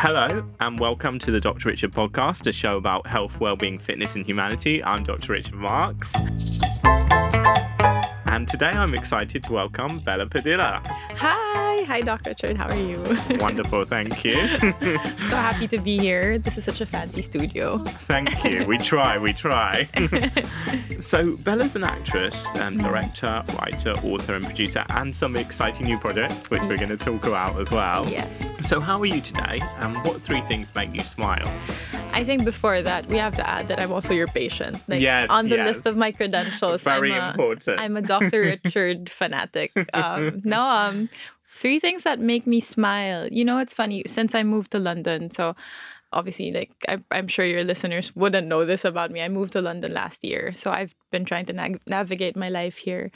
Hello, and welcome to the Dr. Richard podcast, a show about health, well-being, fitness, and humanity. I'm Dr. Richard Marques. And today I'm excited to welcome Bela Padilla. Hi, hi, Dr. Richard. How are you? Wonderful, thank you. so happy to be here. This is such a fancy studio. Thank you. We try, we try. so, Bela's an actress, um, director, writer, author, and producer, and some exciting new projects, which we're going to talk about as well. Yes. So, how are you today, and what three things make you smile? I think before that, we have to add that I'm also your patient. Like yes, on the yes. list of my credentials, very I'm a, important. I'm a Dr. Richard fanatic. Um, no, um, three things that make me smile. You know, it's funny since I moved to London. So obviously like I, am sure your listeners wouldn't know this about me i moved to london last year so i've been trying to na- navigate my life here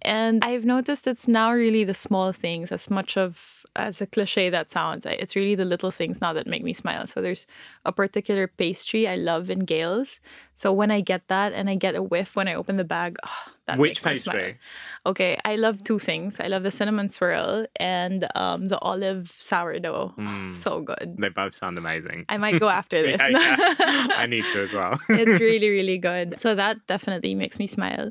and i've noticed it's now really the small things as much of as a cliche that sounds, it's really the little things now that make me smile. So there's a particular pastry I love in GAIL's. So when I get that and I get a whiff when I open the bag, oh, that Which makes pastry? Me smile. Okay, I love two things. I love the cinnamon swirl and um, the olive sourdough. Mm. So good. They both sound amazing. I might go after this. yeah, yeah. I need to as well. it's really, really good. So that definitely makes me smile.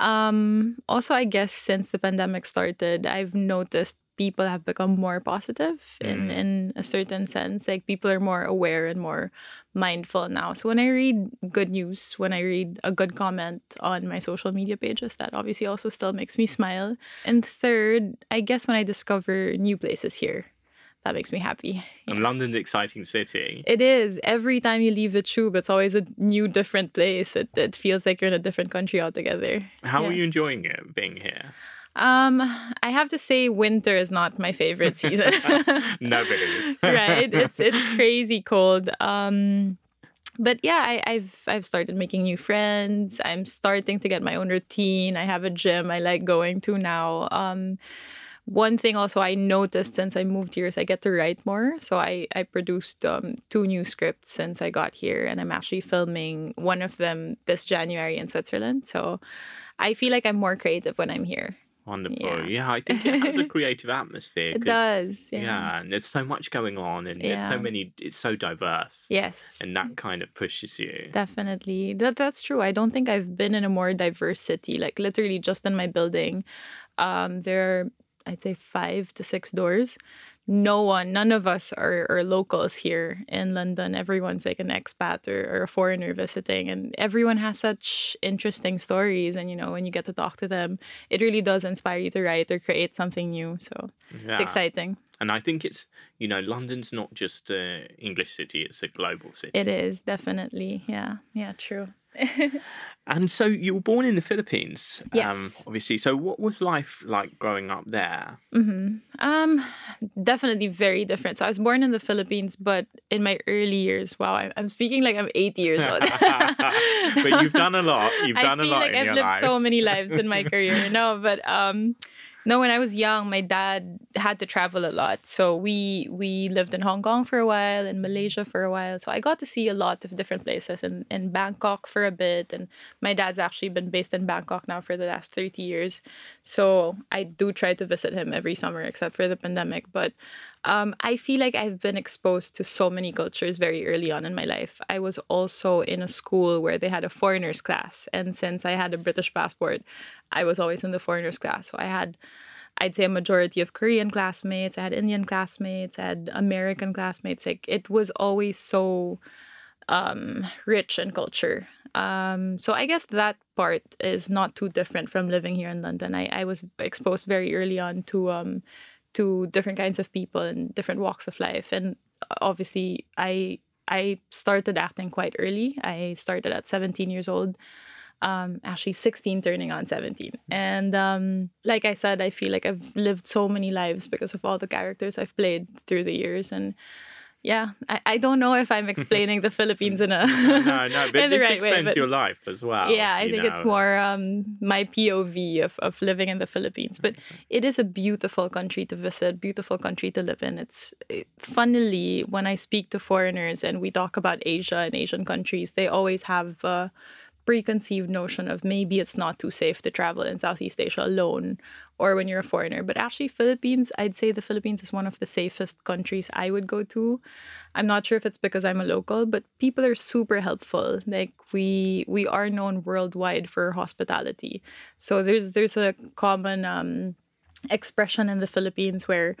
Um, also, I guess since the pandemic started, I've noticed people have become more positive in Mm. in a certain sense like people are more aware and more mindful now so when i read good news when i read a good comment on my social media pages that obviously also still makes me smile and third i guess when i discover new places here that makes me happy. And London's exciting city. It is. Every time you leave the tube, it's always a new, different place. It, it feels like you're in a different country altogether. How Yeah. are you enjoying it being here? Um, I have to say, winter is not my favorite season. Nobody's. right? It's it's crazy cold. Um, but yeah, I, I've I've started making new friends. I'm starting to get my own routine. I have a gym I like going to now. Um, one thing also I noticed since I moved here is I get to write more. So I I produced um, two new scripts since I got here, and I'm actually filming one of them this January in Switzerland. So I feel like I'm more creative when I'm here. Wonderful. Yeah. Yeah. I think it has a creative atmosphere. It does. Yeah. Yeah. and there's so much going on, and there's so many. It's so diverse. Yes. And that kind of pushes you. Definitely. That that's true. I don't think I've been in a more diverse city. Like literally just in my building. Um there are I'd say five to six doors. No one, none of us are, are locals here in London. Everyone's like an expat or, or a foreigner visiting, and everyone has such interesting stories. And you know, when you get to talk to them, it really does inspire you to write or create something new. So Yeah. it's exciting. And I think it's you know London's not just an English city; it's a global city. It is definitely. Yeah. Yeah, true. And so you were born in the Philippines. Um, Yes. obviously. So what was life like growing up there? hmm Um, definitely very different. So I was born in the Philippines, but in my early years, wow, I'm, I'm speaking like I'm eight years old. but you've done a lot. You've done I a feel lot like in I've your lived life. so many lives in my career. No, but um, no, when I was young, my dad had to travel a lot. So we we lived in Hong Kong for a while, in Malaysia for a while. So I got to see a lot of different places in, in Bangkok for a bit. And my dad's actually been based in Bangkok now for the last 30 years. So I do try to visit him every summer, except for the pandemic. But um, I feel like I've been exposed to so many cultures very early on in my life. I was also in a school where they had a foreigners class. And since I had a British passport, I was always in the foreigners class. So I had, I'd say, a majority of Korean classmates, I had Indian classmates, I had American classmates. Like it was always so um, rich in culture. Um, so I guess that part is not too different from living here in London. I, I was exposed very early on to um, to different kinds of people and different walks of life, and obviously I I started acting quite early. I started at 17 years old. Um, actually 16 turning on 17 and um, like i said i feel like i've lived so many lives because of all the characters i've played through the years. And yeah i, I don't know if i'm explaining the philippines in a no, no, but in the this right way, explains but- your life as well. yeah i think it's more um, my pov of, of living in the philippines. But it is a beautiful country to visit beautiful country to live in. It's it, funnily when i speak to foreigners and we talk about asia and asian countries they always have uh, preconceived notion of maybe it's not too safe to travel in Southeast Asia alone or when you're a foreigner. But actually, Philippines, I'd say the Philippines is one of the safest countries I would go to. I'm not sure if it's because I'm a local, but people are super helpful. Like we we are known worldwide for hospitality. So there's there's a common um, expression in the Philippines where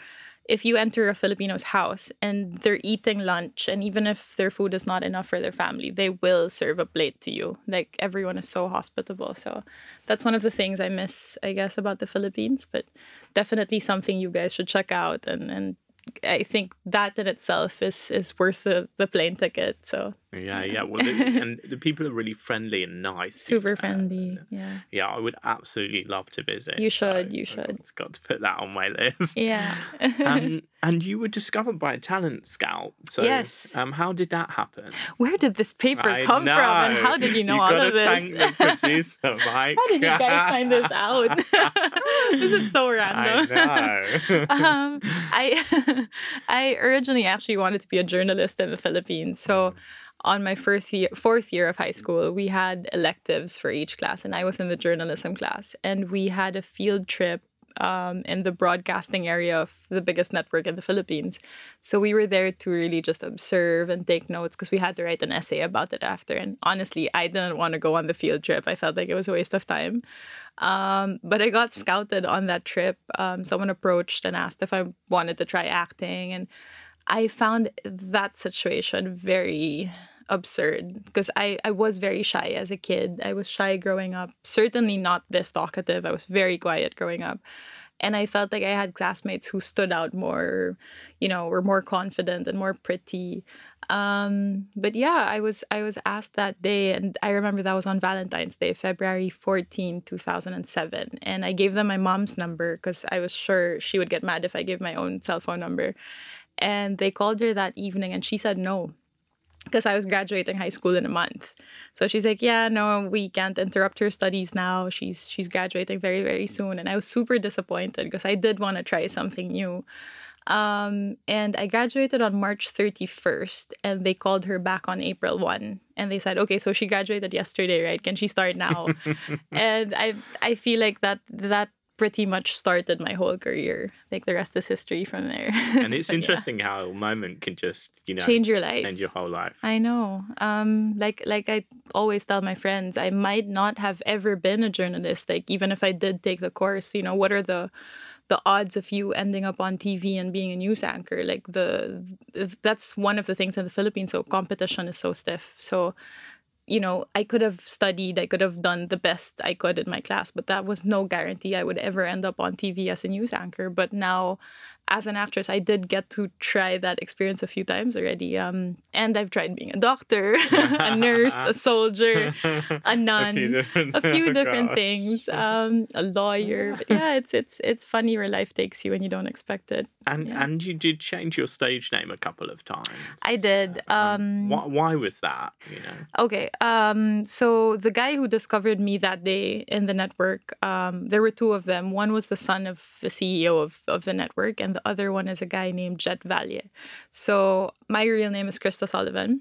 if you enter a Filipino's house and they're eating lunch, and even if their food is not enough for their family, they will serve a plate to you. Like everyone is so hospitable. So that's one of the things I miss, I guess, about the Philippines, but definitely something you guys should check out and, and I think that in itself is is worth the, the plane ticket. So yeah, yeah. Well, the, and the people are really friendly and nice. Super friendly. Yeah. Yeah, I would absolutely love to visit. You should. So you should. It's got to put that on my list. Yeah. um, and you were discovered by a talent scout. So, yes. Um, how did that happen? Where did this paper I come know. from, and how did you know you all of this? Thank the producer, Mike. how did you guys find this out? this is so random. I know. um, I I originally actually wanted to be a journalist in the Philippines. So mm. on my first year, fourth year of high school, we had electives for each class, and I was in the journalism class, and we had a field trip um, in the broadcasting area of the biggest network in the Philippines. So we were there to really just observe and take notes because we had to write an essay about it after. And honestly, I didn't want to go on the field trip. I felt like it was a waste of time. Um, but I got scouted on that trip. Um, someone approached and asked if I wanted to try acting. And I found that situation very absurd because I, I was very shy as a kid. I was shy growing up, certainly not this talkative. I was very quiet growing up. And I felt like I had classmates who stood out more, you know, were more confident and more pretty. Um, but yeah, I was I was asked that day, and I remember that was on Valentine's Day, February 14, 2007. And I gave them my mom's number because I was sure she would get mad if I gave my own cell phone number. And they called her that evening, and she said no because I was graduating high school in a month. So she's like, "Yeah, no, we can't interrupt her studies now. She's she's graduating very very soon." And I was super disappointed because I did want to try something new. Um, and I graduated on March 31st, and they called her back on April 1. And they said, okay, so she graduated yesterday, right? Can she start now? and I I feel like that that pretty much started my whole career. Like the rest is history from there. and it's But yeah. interesting how a moment can just, you know, change your life. change your whole life. I know. Um, like like I always tell my friends, I might not have ever been a journalist. Like even if I did take the course, you know, what are the the odds of you ending up on TV and being a news anchor? Like the that's one of the things in the Philippines. So competition is so stiff. So you know, I could have studied, I could have done the best I could in my class, but that was no guarantee I would ever end up on TV as a news anchor. But now, as an actress, I did get to try that experience a few times already. Um, and I've tried being a doctor, a nurse, a soldier, a nun, few different, a few different things, um, a lawyer. But yeah, it's it's it's funny where life takes you when you don't expect it. And Yeah. and you did change your stage name a couple of times. I did. Um, why, why was that? You know. Okay. Um, so the guy who discovered me that day in the network, um, there were two of them. One was the son of the CEO of, of the network, and the other one is a guy named Jet Vallier. So my real name is Krista Sullivan.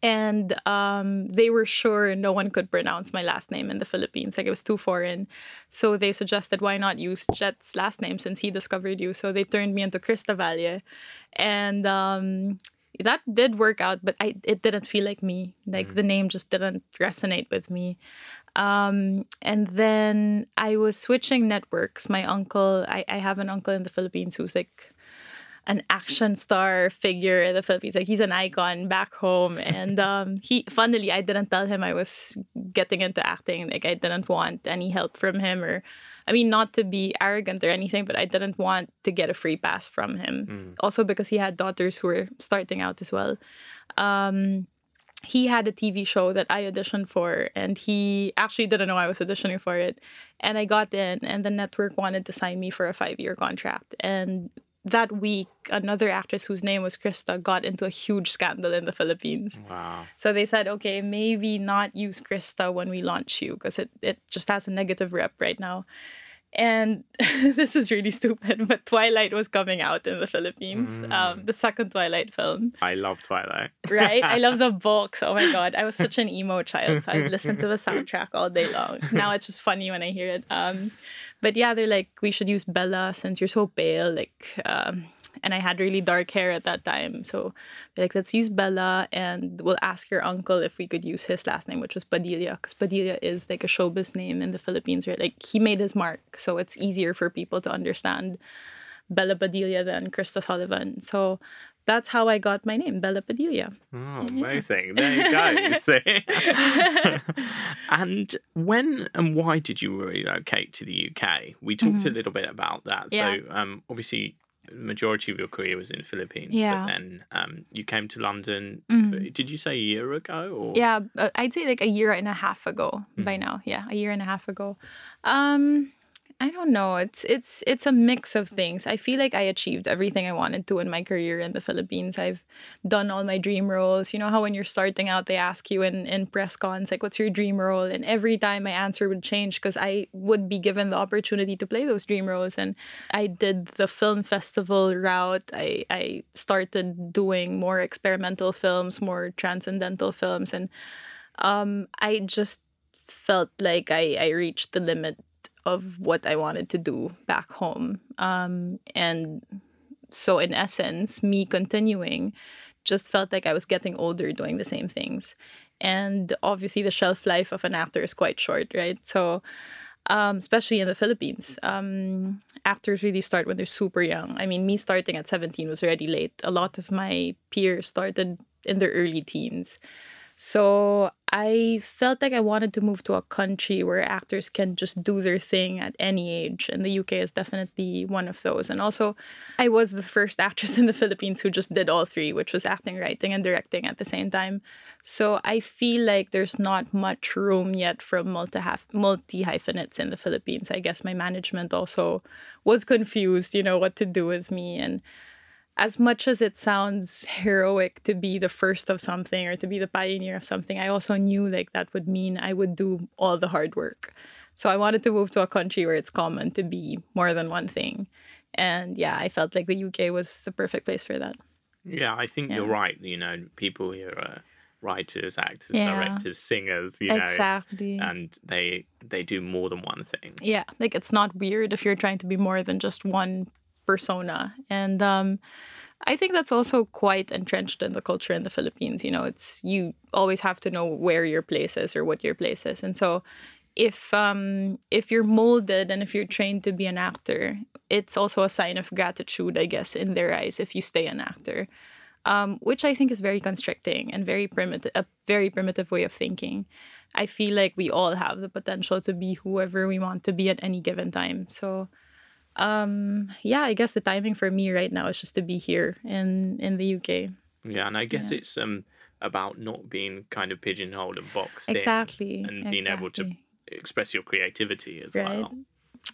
And um, they were sure no one could pronounce my last name in the Philippines. Like it was too foreign. So they suggested, why not use Jet's last name since he discovered you? So they turned me into Krista Vallier. And um, that did work out, but I it didn't feel like me. Like the name just didn't resonate with me. Um, and then I was switching networks. My uncle, I, I have an uncle in the Philippines who's like an action star figure in the Philippines. Like he's an icon back home. And um, he, funnily, I didn't tell him I was getting into acting. Like I didn't want any help from him, or I mean, not to be arrogant or anything, but I didn't want to get a free pass from him. Also because he had daughters who were starting out as well. Um, he had a TV show that I auditioned for, and he actually didn't know I was auditioning for it. And I got in, and the network wanted to sign me for a five year contract. And that week, another actress whose name was Krista got into a huge scandal in the Philippines. Wow. So they said, okay, maybe not use Krista when we launch you because it, it just has a negative rep right now. And this is really stupid, but Twilight was coming out in the Philippines. Mm. Um, the second Twilight film, I love Twilight. right? I love the books. Oh my god, I was such an emo child, so I listened to the soundtrack all day long. Now it's just funny when I hear it. Um, but yeah, they're like, we should use Bella since you're so pale. Like, um, and I had really dark hair at that time, so they're like, let's use Bella, and we'll ask your uncle if we could use his last name, which was Padilla, because Padilla is like a showbiz name in the Philippines, right? Like he made his mark, so it's easier for people to understand Bela Padilla than Krista Sullivan. So that's how I got my name, Bela Padilla. Oh, amazing. There you go. you see. and when and why did you relocate to the UK? We talked a little bit about that. Mm-hmm. Yeah. So, um, obviously, majority of your career was in the Philippines. Yeah. But then um, you came to London, Mhm. for- did you say a year ago? Or? Yeah, uh, I'd say like a year and a half ago by now. Yeah, a year and a half ago. Um I don't know. It's it's it's a mix of things. I feel like I achieved everything I wanted to in my career in the Philippines. I've done all my dream roles. You know how when you're starting out they ask you in in press cons like what's your dream role and every time my answer would change because I would be given the opportunity to play those dream roles and I did the film festival route. I I started doing more experimental films, more transcendental films and um, I just felt like I, I reached the limit of what I wanted to do back home. Um, and so, in essence, me continuing just felt like I was getting older doing the same things. And obviously, the shelf life of an actor is quite short, right? So, um, especially in the Philippines, um, actors really start when they're super young. I mean, me starting at 17 was already late. A lot of my peers started in their early teens. So I felt like I wanted to move to a country where actors can just do their thing at any age. And the UK is definitely one of those. And also, I was the first actress in the Philippines who just did all three, which was acting, writing, and directing at the same time. So I feel like there's not much room yet for multi hyphenates in the Philippines. I guess my management also was confused, you know, what to do with me. And as much as it sounds heroic to be the first of something or to be the pioneer of something, I also knew like that would mean I would do all the hard work. So I wanted to move to a country where it's common to be more than one thing. And yeah, I felt like the UK was the perfect place for that. Yeah, I think Yeah. you're right. You know, people here are writers, actors, Yeah. directors, singers, you know, exactly. and they they do more than one thing. yeah, like it's not weird if you're trying to be more than just one persona. And um I think that's also quite entrenched in the culture in the Philippines. You know, it's you always have to know where your place is or what your place is. And so if um if you're molded and if you're trained to be an actor, it's also a sign of gratitude, I guess, in their eyes if you stay an actor. Um, which I think is very constricting and very primitive, a very primitive way of thinking. I feel like we all have the potential to be whoever we want to be at any given time. So, um, yeah, I guess the timing for me right now is just to be here in in the UK. Yeah, and I guess Yeah. it's um about not being kind of pigeonholed and boxed in Exactly. and being able to express your creativity as right. well,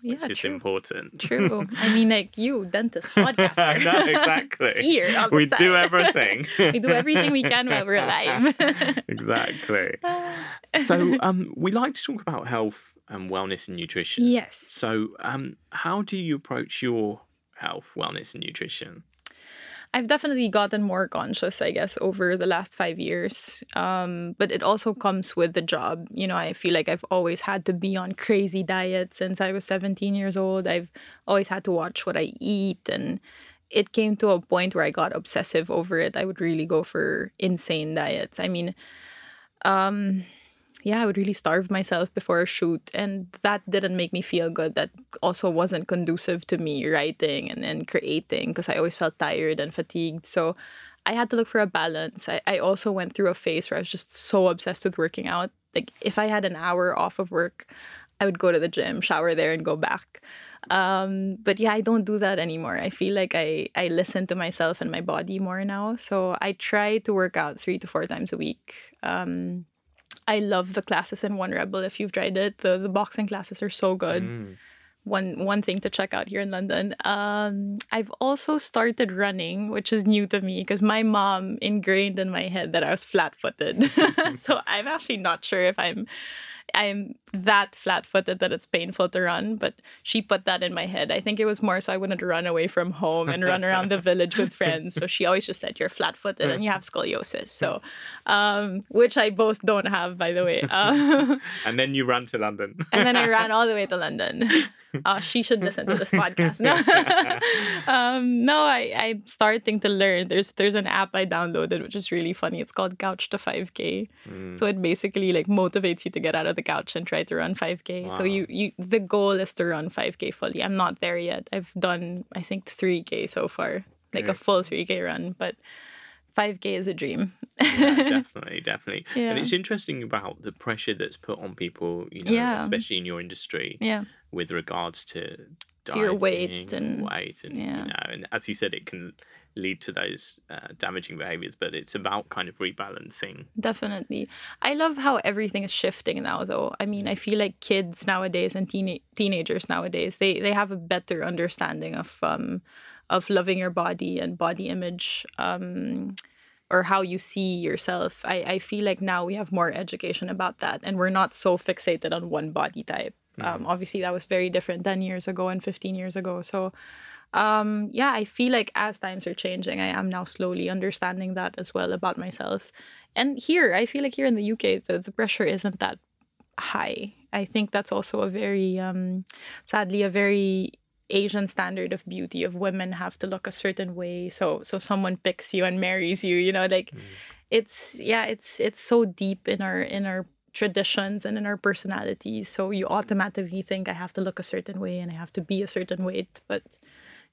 Yeah, which is true. important. True. I mean, like you, dentist, podcaster. Know, exactly. It's here on the we do everything. we do everything we can while we're alive. exactly. So um, we like to talk about health and wellness and nutrition. yes. So um, how do you approach your health, wellness, and nutrition? I've definitely gotten more conscious, I guess, over the last five years. Um, but it also comes with the job. You know, I feel like I've always had to be on crazy diets since I was 17 years old. I've always had to watch what I eat. And it came to a point where I got obsessive over it. I would really go for insane diets. I mean, um, yeah, I would really starve myself before a shoot. And that didn't make me feel good. That also wasn't conducive to me writing and, and creating because I always felt tired and fatigued. So I had to look for a balance. I, I also went through a phase where I was just so obsessed with working out. Like if I had an hour off of work, I would go to the gym, shower there, and go back. Um, but yeah, I don't do that anymore. I feel like I, I listen to myself and my body more now. So I try to work out three to four times a week. Um, I love the classes in 1Rebel. If you've tried it, the, the boxing classes are so good. Mm. One one thing to check out here in London. Um, I've also started running, which is new to me because my mom ingrained in my head that I was flat-footed. so I'm actually not sure if I'm I'm that flat-footed that it's painful to run, but she put that in my head. I think it was more so I wouldn't run away from home and run around the village with friends. So she always just said you're flat-footed and you have scoliosis. So, um, which I both don't have, by the way. Uh, and then you ran to London. and then I ran all the way to London. Uh, she should listen to this podcast. No, um, no, I, I'm starting to learn. There's there's an app I downloaded which is really funny. It's called Couch to 5K. Mm. So it basically like motivates you to get out of the couch and try to run 5K. Wow. So you you the goal is to run 5K fully. I'm not there yet. I've done I think 3K so far, like a full 3K run, but 5k is a dream yeah, definitely definitely yeah. and it's interesting about the pressure that's put on people you know yeah. especially in your industry yeah with regards to, to your weight and weight and yeah. you know and as you said it can lead to those uh, damaging behaviors but it's about kind of rebalancing definitely i love how everything is shifting now though i mean i feel like kids nowadays and teen- teenagers nowadays they they have a better understanding of um of loving your body and body image um or how you see yourself I, I feel like now we have more education about that and we're not so fixated on one body type Mm-hmm. Um, obviously, that was very different 10 years ago and 15 years ago. So, um, yeah, I feel like as times are changing, I am now slowly understanding that as well about myself. And here, I feel like here in the UK, the, the pressure isn't that high. I think that's also a very, um, sadly, a very Asian standard of beauty of women have to look a certain way. So, so someone picks you and marries you. You know, like mm. it's yeah, it's it's so deep in our in our traditions and in our personalities. So you automatically think I have to look a certain way and I have to be a certain weight. But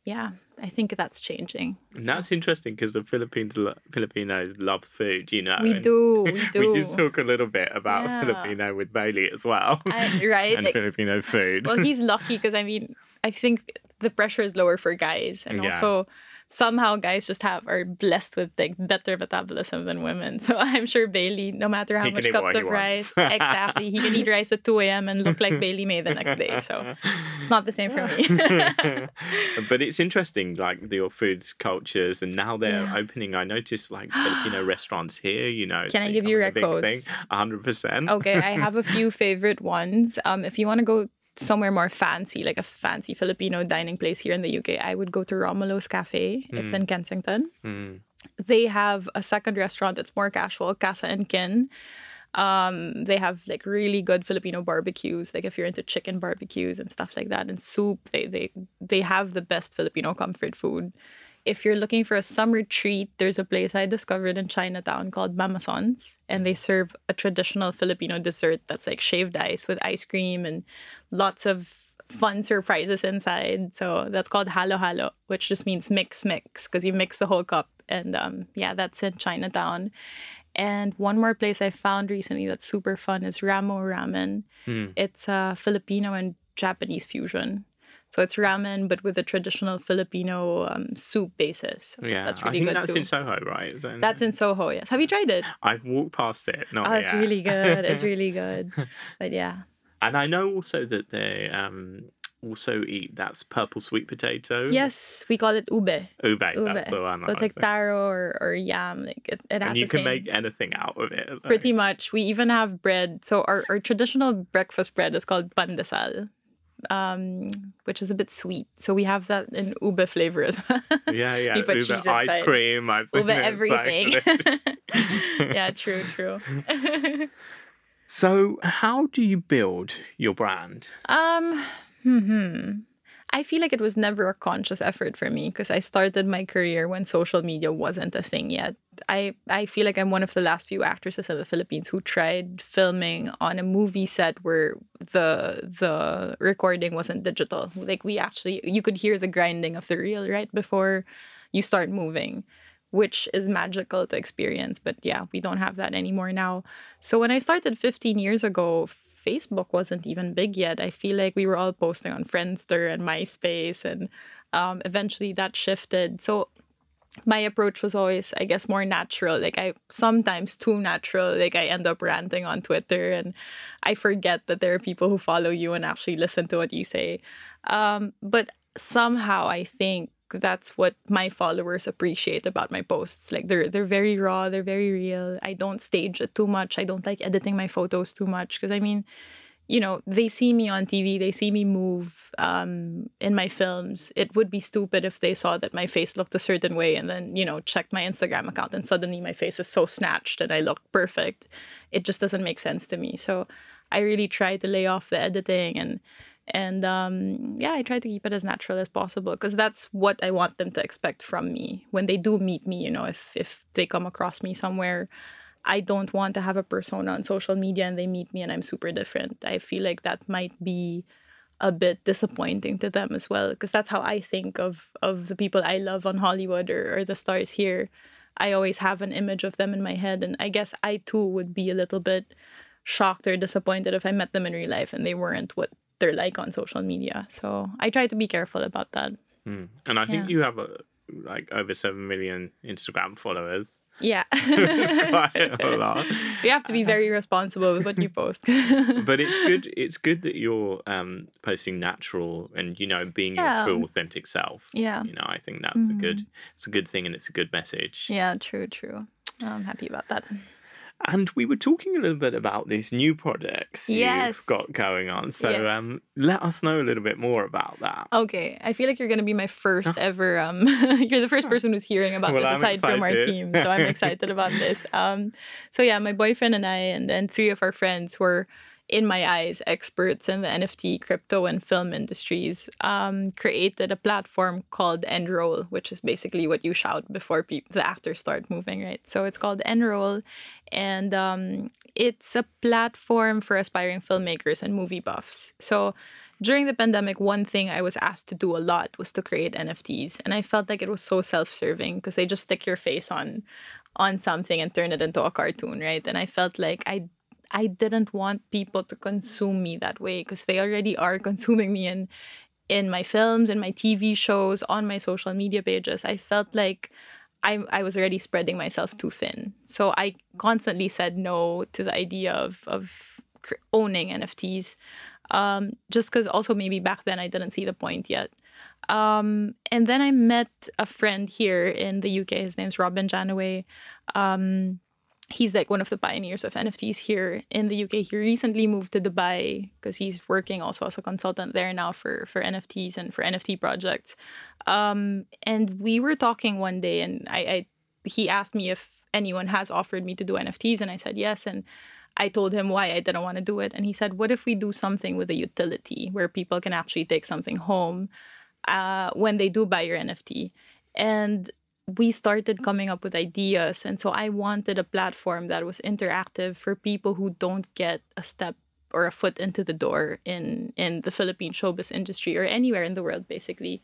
yeah, I think that's changing. And that's interesting because the Philippines Filipinos love food, you know. We do, we do. we just talk a little bit about yeah. Filipino with Bailey as well, I, right? and like, Filipino food. Well, he's lucky because I mean, I think the pressure is lower for guys, and yeah. also somehow guys just have are blessed with like better metabolism than women. So I'm sure Bailey, no matter how much cups of rice, exactly, he can eat rice at 2 a.m. and look like Bailey May the next day. So it's not the same for me. but it's interesting, like your foods cultures, and now they're yeah. opening. I noticed like you know restaurants here. You know, can I give you recos? hundred percent. Okay, I have a few favorite ones. Um, if you want to go somewhere more fancy, like a fancy Filipino dining place here in the UK, I would go to Romulo's Cafe. Mm. It's in Kensington. Mm. They have a second restaurant that's more casual, Kasa and Kin. Um, they have like really good Filipino barbecues, like if you're into chicken barbecues and stuff like that, and soup. They they they have the best Filipino comfort food if you're looking for a summer treat, there's a place I discovered in Chinatown called Mamasons, and they serve a traditional Filipino dessert that's like shaved ice with ice cream and lots of fun surprises inside. So that's called halo halo, which just means mix mix because you mix the whole cup. And um, yeah, that's in Chinatown. And one more place I found recently that's super fun is Ramo Ramen. Mm. It's a Filipino and Japanese fusion. So it's ramen, but with a traditional Filipino um, soup basis. Yeah, that's really I think good that's too. in Soho, right? Then... That's in Soho. Yes. Have you tried it? I've walked past it. Not oh, it's really good. It's really good. But yeah. And I know also that they um, also eat that's purple sweet potato. Yes, we call it ube. Ube, ube. that's the one. So it's like taro or, or yam. Like it, it and you can same. make anything out of it. Like. Pretty much. We even have bread. So our, our traditional breakfast bread is called pandesal um, which is a bit sweet. So we have that in ube flavor as well. Yeah, yeah. we put ube cheese ice inside. cream. I've ube everything. yeah, true, true. so, how do you build your brand? Um, hmm. I feel like it was never a conscious effort for me because I started my career when social media wasn't a thing yet. I, I feel like I'm one of the last few actresses in the Philippines who tried filming on a movie set where the the recording wasn't digital. Like we actually you could hear the grinding of the reel right before you start moving which is magical to experience. But yeah, we don't have that anymore now. So when I started 15 years ago, Facebook wasn't even big yet. I feel like we were all posting on Friendster and MySpace, and um, eventually that shifted. So my approach was always, I guess, more natural. Like I sometimes too natural. Like I end up ranting on Twitter, and I forget that there are people who follow you and actually listen to what you say. Um, but somehow, I think that's what my followers appreciate about my posts. Like they're they're very raw, they're very real. I don't stage it too much. I don't like editing my photos too much because I mean, you know, they see me on TV, they see me move um, in my films. It would be stupid if they saw that my face looked a certain way and then, you know, checked my Instagram account and suddenly my face is so snatched and I look perfect. It just doesn't make sense to me. So I really try to lay off the editing and and um, yeah, I try to keep it as natural as possible because that's what I want them to expect from me when they do meet me. You know, if if they come across me somewhere, I don't want to have a persona on social media and they meet me and I'm super different. I feel like that might be a bit disappointing to them as well because that's how I think of of the people I love on Hollywood or, or the stars here. I always have an image of them in my head, and I guess I too would be a little bit shocked or disappointed if I met them in real life and they weren't what they're like on social media. So I try to be careful about that. Mm. And I think yeah. you have a, like over seven million Instagram followers. Yeah. it's quite a lot. You have to be very responsible with what you post. but it's good it's good that you're um, posting natural and you know being yeah. your true authentic self. Yeah. You know, I think that's mm-hmm. a good it's a good thing and it's a good message. Yeah, true, true. I'm happy about that. And we were talking a little bit about these new projects yes. you've got going on. So yes. um, let us know a little bit more about that. Okay. I feel like you're going to be my first ever. Um, you're the first person who's hearing about well, this I'm aside excited. from our team. So I'm excited about this. Um, so yeah, my boyfriend and I, and then three of our friends were in my eyes, experts in the NFT, crypto, and film industries um, created a platform called Enroll, which is basically what you shout before pe- the actors start moving, right? So it's called Enroll, and um, it's a platform for aspiring filmmakers and movie buffs. So during the pandemic, one thing I was asked to do a lot was to create NFTs, and I felt like it was so self-serving because they just stick your face on on something and turn it into a cartoon, right? And I felt like I I didn't want people to consume me that way because they already are consuming me in in my films and my TV shows on my social media pages. I felt like I I was already spreading myself too thin. So I constantly said no to the idea of of owning NFTs. Um, just because also maybe back then I didn't see the point yet. Um, and then I met a friend here in the UK. His name's Robin Janaway. Um, he's like one of the pioneers of NFTs here in the UK. He recently moved to Dubai because he's working also as a consultant there now for for NFTs and for NFT projects. Um, and we were talking one day, and I, I he asked me if anyone has offered me to do NFTs, and I said yes. And I told him why I didn't want to do it, and he said, "What if we do something with a utility where people can actually take something home uh, when they do buy your NFT?" And we started coming up with ideas. And so I wanted a platform that was interactive for people who don't get a step or a foot into the door in in the Philippine showbiz industry or anywhere in the world, basically.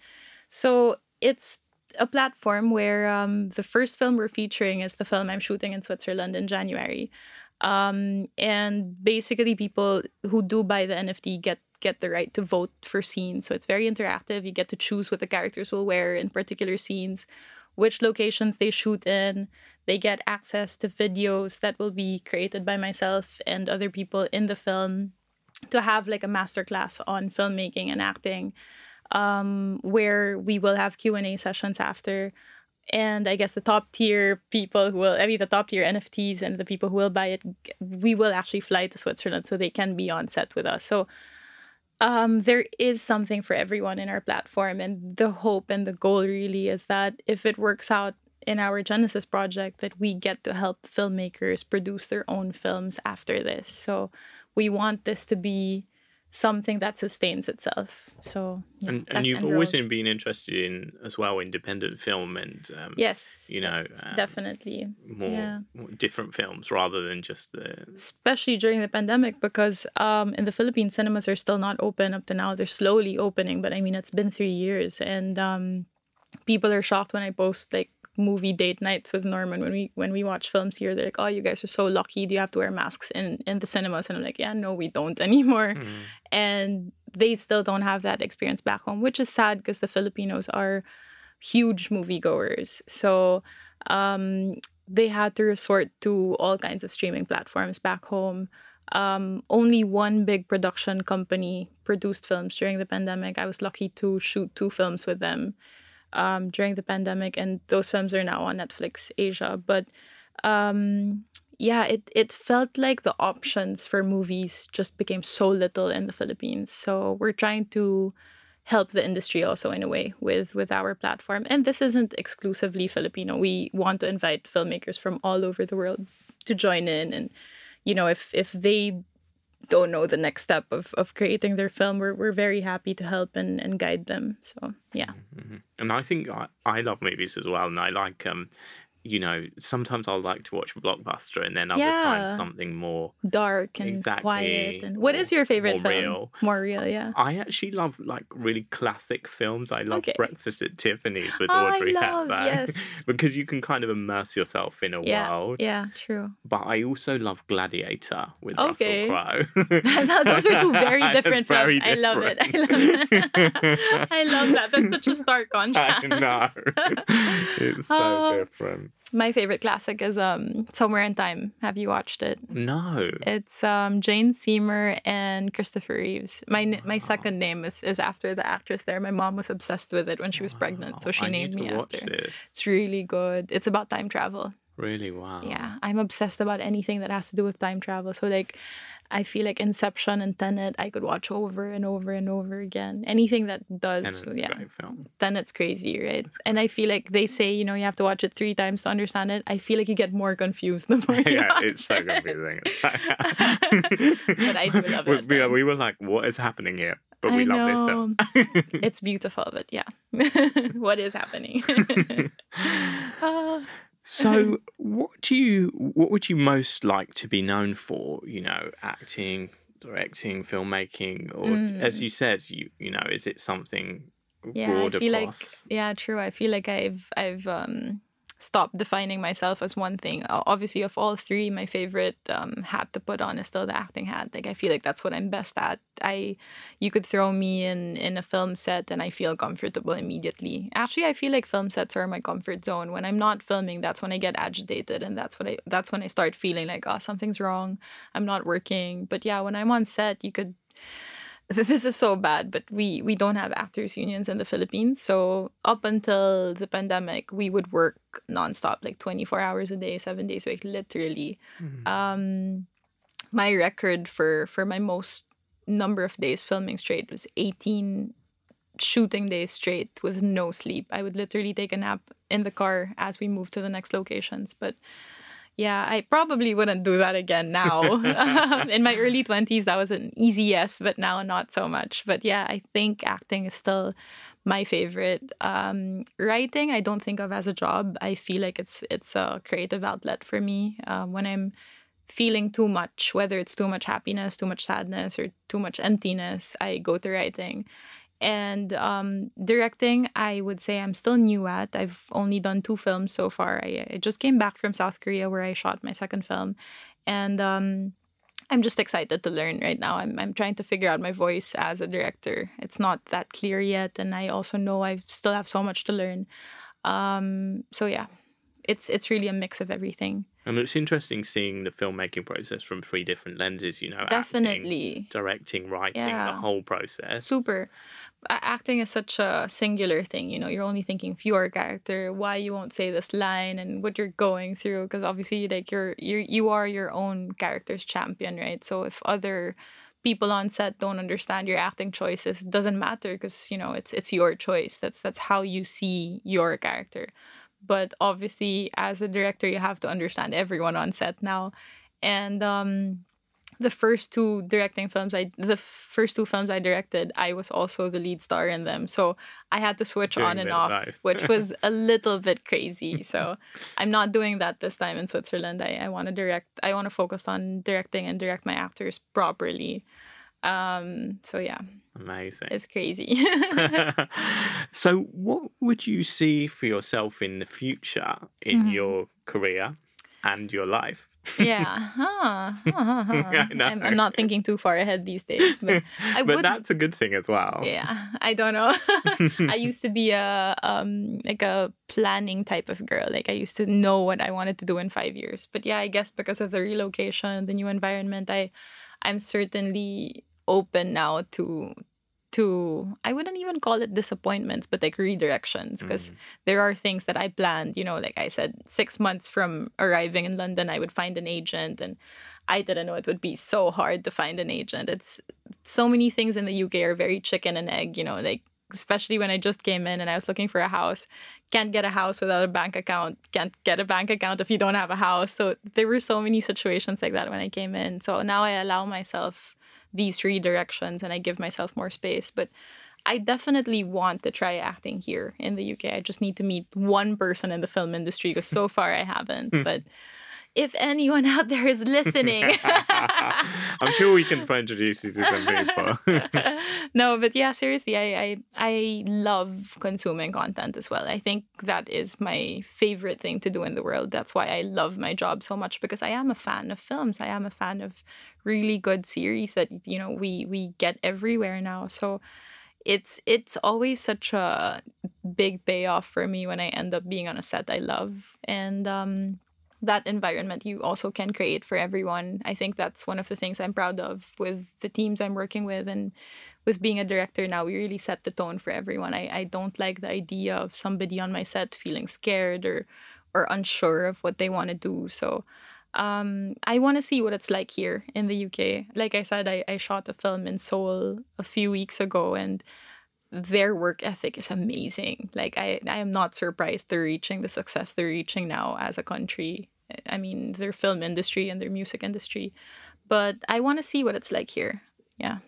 So it's a platform where um, the first film we're featuring is the film I'm shooting in Switzerland in January. Um, and basically, people who do buy the NFT get get the right to vote for scenes. So it's very interactive. You get to choose what the characters will wear in particular scenes which locations they shoot in. They get access to videos that will be created by myself and other people in the film to have like a masterclass on filmmaking and acting um, where we will have q&a sessions after and i guess the top tier people who will i mean the top tier nfts and the people who will buy it we will actually fly to switzerland so they can be on set with us so um, there is something for everyone in our platform. And the hope and the goal really is that if it works out in our Genesis project, that we get to help filmmakers produce their own films after this. So we want this to be something that sustains itself. So yeah, and, and you've always been interested in as well independent film and um, yes, you know, yes, um, definitely more, yeah. more, different films rather than just the. Especially during the pandemic, because um, in the Philippines, cinemas are still not open up to now. They're slowly opening, but I mean, it's been three years, and um, people are shocked when I post like movie date nights with Norman when we when we watch films here. They're like, "Oh, you guys are so lucky. Do you have to wear masks in in the cinemas?" And I'm like, "Yeah, no, we don't anymore." Mm. And they still don't have that experience back home, which is sad because the Filipinos are huge moviegoers. So um, they had to resort to all kinds of streaming platforms back home. Um, only one big production company produced films during the pandemic. I was lucky to shoot two films with them um, during the pandemic, and those films are now on Netflix Asia. But um, yeah, it, it felt like the options for movies just became so little in the Philippines. So we're trying to help the industry also in a way with with our platform. And this isn't exclusively Filipino. We want to invite filmmakers from all over the world to join in and you know if if they don't know the next step of, of creating their film, we're, we're very happy to help and, and guide them. So, yeah. Mm-hmm. And I think I, I love movies as well. And I like um, you know, sometimes I'll like to watch a blockbuster and then other Yeah. times something more. Dark and Exactly, quiet. And what is your favorite more film? real. More real, yeah. I actually love like really classic films. I love Okay. Breakfast at Tiffany's with Oh, Audrey love- Hepburn yes. because you can kind of immerse yourself in a Yeah, world. Yeah, true. But I also love Gladiator with Okay. Russell Crowe. Those are two very different Very films. I love it. I love it. I love that. That's such a stark contrast. I know. it's so Oh. different. My favorite classic is um Somewhere in Time. Have you watched it? No. It's um Jane Seymour and Christopher Reeves. My n- my second name is, is after the actress there. My mom was obsessed with it when she was pregnant, so she I named me after. This. It's really good. It's about time travel. Really, wow. Yeah, I'm obsessed about anything that has to do with time travel. So like I feel like Inception and Tenet I could watch over and over and over again. Anything that does Tenet's yeah. film. Tenet's crazy, right? And I feel like they say, you know, you have to watch it three times to understand it. I feel like you get more confused the more you yeah, it's so confusing. But I do love we, it, We, we were like, what is happening here? But we I love this film. it's beautiful, but yeah. what is happening? Ah. So, what do you? What would you most like to be known for? You know, acting, directing, filmmaking, or as Mm. you said, you you know, is it something yeah, I feel like yeah, true. I feel like I've I've um stopped defining myself as one thing. Obviously, of all three, my favorite um hat to put on is still the acting hat. Like I feel like that's what I'm best at. I you could throw me in in a film set and I feel comfortable immediately. Actually, I feel like film sets are my comfort zone. When I'm not filming, that's when I get agitated and that's what I that's when I start feeling like oh something's wrong. I'm not working. But yeah, when I'm on set, you could this is so bad, but we we don't have actors unions in the Philippines. So up until the pandemic, we would work nonstop, like 24 hours a day, seven days a week, literally. Mhm. Um, my record for for my most number of days filming straight was 18 shooting days straight with no sleep. I would literally take a nap in the car as we moved to the next locations, but. Yeah, I probably wouldn't do that again now. In my early 20s, that was an easy yes, but now not so much. But yeah, I think acting is still my favorite. Um, writing, I don't think of as a job. I feel like it's it's a creative outlet for me. Um, when I'm feeling too much, whether it's too much happiness, too much sadness, or too much emptiness, I go to writing. And um, directing, I would say I'm still new at. I've only done two films so far. I, I just came back from South Korea where I shot my second film. And um, I'm just excited to learn right now. I'm, I'm trying to figure out my voice as a director. It's not that clear yet. And I also know I still have so much to learn. Um, so yeah, it's it's really a mix of everything. And it's interesting seeing the filmmaking process from three different lenses. You know, acting, Definitely. directing, writing, the whole process. Super. Acting is such a singular thing, you know. You're only thinking of your character, why you won't say this line, and what you're going through. Because obviously, like you're you you are your own character's champion, right? So if other people on set don't understand your acting choices, it doesn't matter because you know it's it's your choice. That's that's how you see your character. But obviously, as a director, you have to understand everyone on set now, and um, the first two directing films I the first two films I directed, I was also the lead star in them. So I had to switch Doing on and off, which was a little bit crazy. So I'm not doing that this time in Switzerland. I, I want to direct I want to focus on directing and direct my actors properly. Um so yeah, Amazing. it's crazy. so, what would you see for yourself in the future in Mhm. your career and your life? yeah. Huh. I'm, I'm not thinking too far ahead these days, but I but would. that's a good thing as well. Yeah, I don't know. I used to be a um like a planning type of girl. Like I used to know what I wanted to do in five years. But yeah, I guess because of the relocation, the new environment, I I'm certainly open now to to I wouldn't even call it disappointments, but like redirections because Mm. there are things that I planned, you know, like I said, six months from arriving in London, I would find an agent and I didn't know it would be so hard to find an agent. It's so many things in the UK are very chicken and egg, you know, like especially when I just came in and I was looking for a house. Can't get a house without a bank account. Can't get a bank account if you don't have a house. So there were so many situations like that when I came in. So now I allow myself these three directions and I give myself more space. But I definitely want to try acting here in the UK. I just need to meet one person in the film industry because so far I haven't. Hmm. But if anyone out there is listening, I'm sure we can introduce you to some people. no, but yeah, seriously, I, I I love consuming content as well. I think that is my favorite thing to do in the world. That's why I love my job so much because I am a fan of films. I am a fan of really good series that you know we we get everywhere now. So it's it's always such a big payoff for me when I end up being on a set I love and um that environment you also can create for everyone. I think that's one of the things I'm proud of with the teams I'm working with and with being a director now, we really set the tone for everyone. I, I don't like the idea of somebody on my set feeling scared or or unsure of what they want to do. So um, I want to see what it's like here in the UK. Like I said, I, I shot a film in Seoul a few weeks ago and their work ethic is amazing. Like I, I am not surprised they're reaching the success they're reaching now as a country. I mean, their film industry and their music industry. But I want to see what it's like here. Yeah.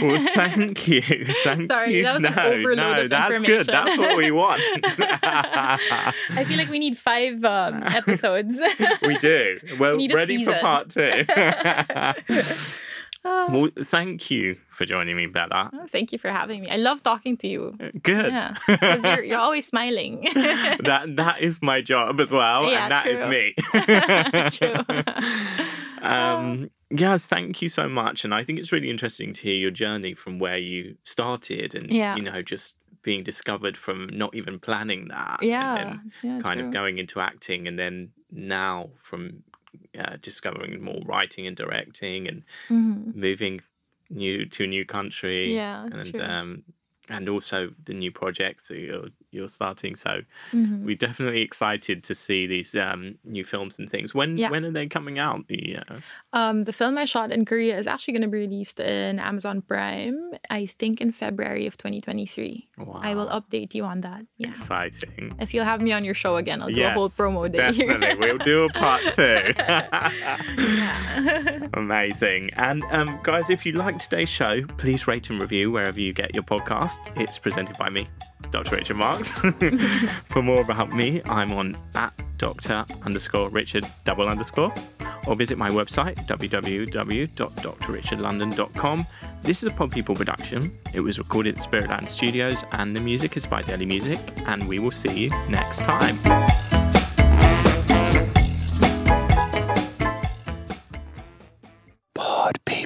Well, thank you. Thank Sorry, you. that was no, an overload no, of that's good. That's what we want. I feel like we need five um, episodes. we do. Well, a ready for part two. Oh, well, thank you for joining me, Bela. thank you for having me. I love talking to you. Good. Yeah, because you're, you're always smiling. that that is my job as well, Yeah, and that is true. me. True. um, yes, thank you so much, and I think it's really interesting to hear your journey from where you started, and Yeah. you know, just being discovered from not even planning that, and yeah, then yeah, kind true. of going into acting, and then now from uh, discovering more writing and directing, and Mhm. moving new to a new country, Yeah, and true. um, and also the new projects that you're you're starting. So Mhm. we're definitely excited to see these um, new films and things. When Yeah. when are they coming out? The uh, Um, the film I shot in Korea is actually going to be released in Amazon Prime. I think in February of 2023. Wow. I will update you on that. Yeah. exciting. If you'll have me on your show again, I'll do a whole promo day. Definitely, we'll do a part two. yeah. Amazing. And um, guys, if you like today's show, please rate and review wherever you get your podcast. It's presented by me, Dr. Richard Marques. For more about me, I'm on at Dr. underscore Richard double underscore, or visit my website, www.drrichardlondon.com. This is a Pod People production. It was recorded at Spiritland Studios, and the music is by Deli Music, and we will see you next time. Pod People.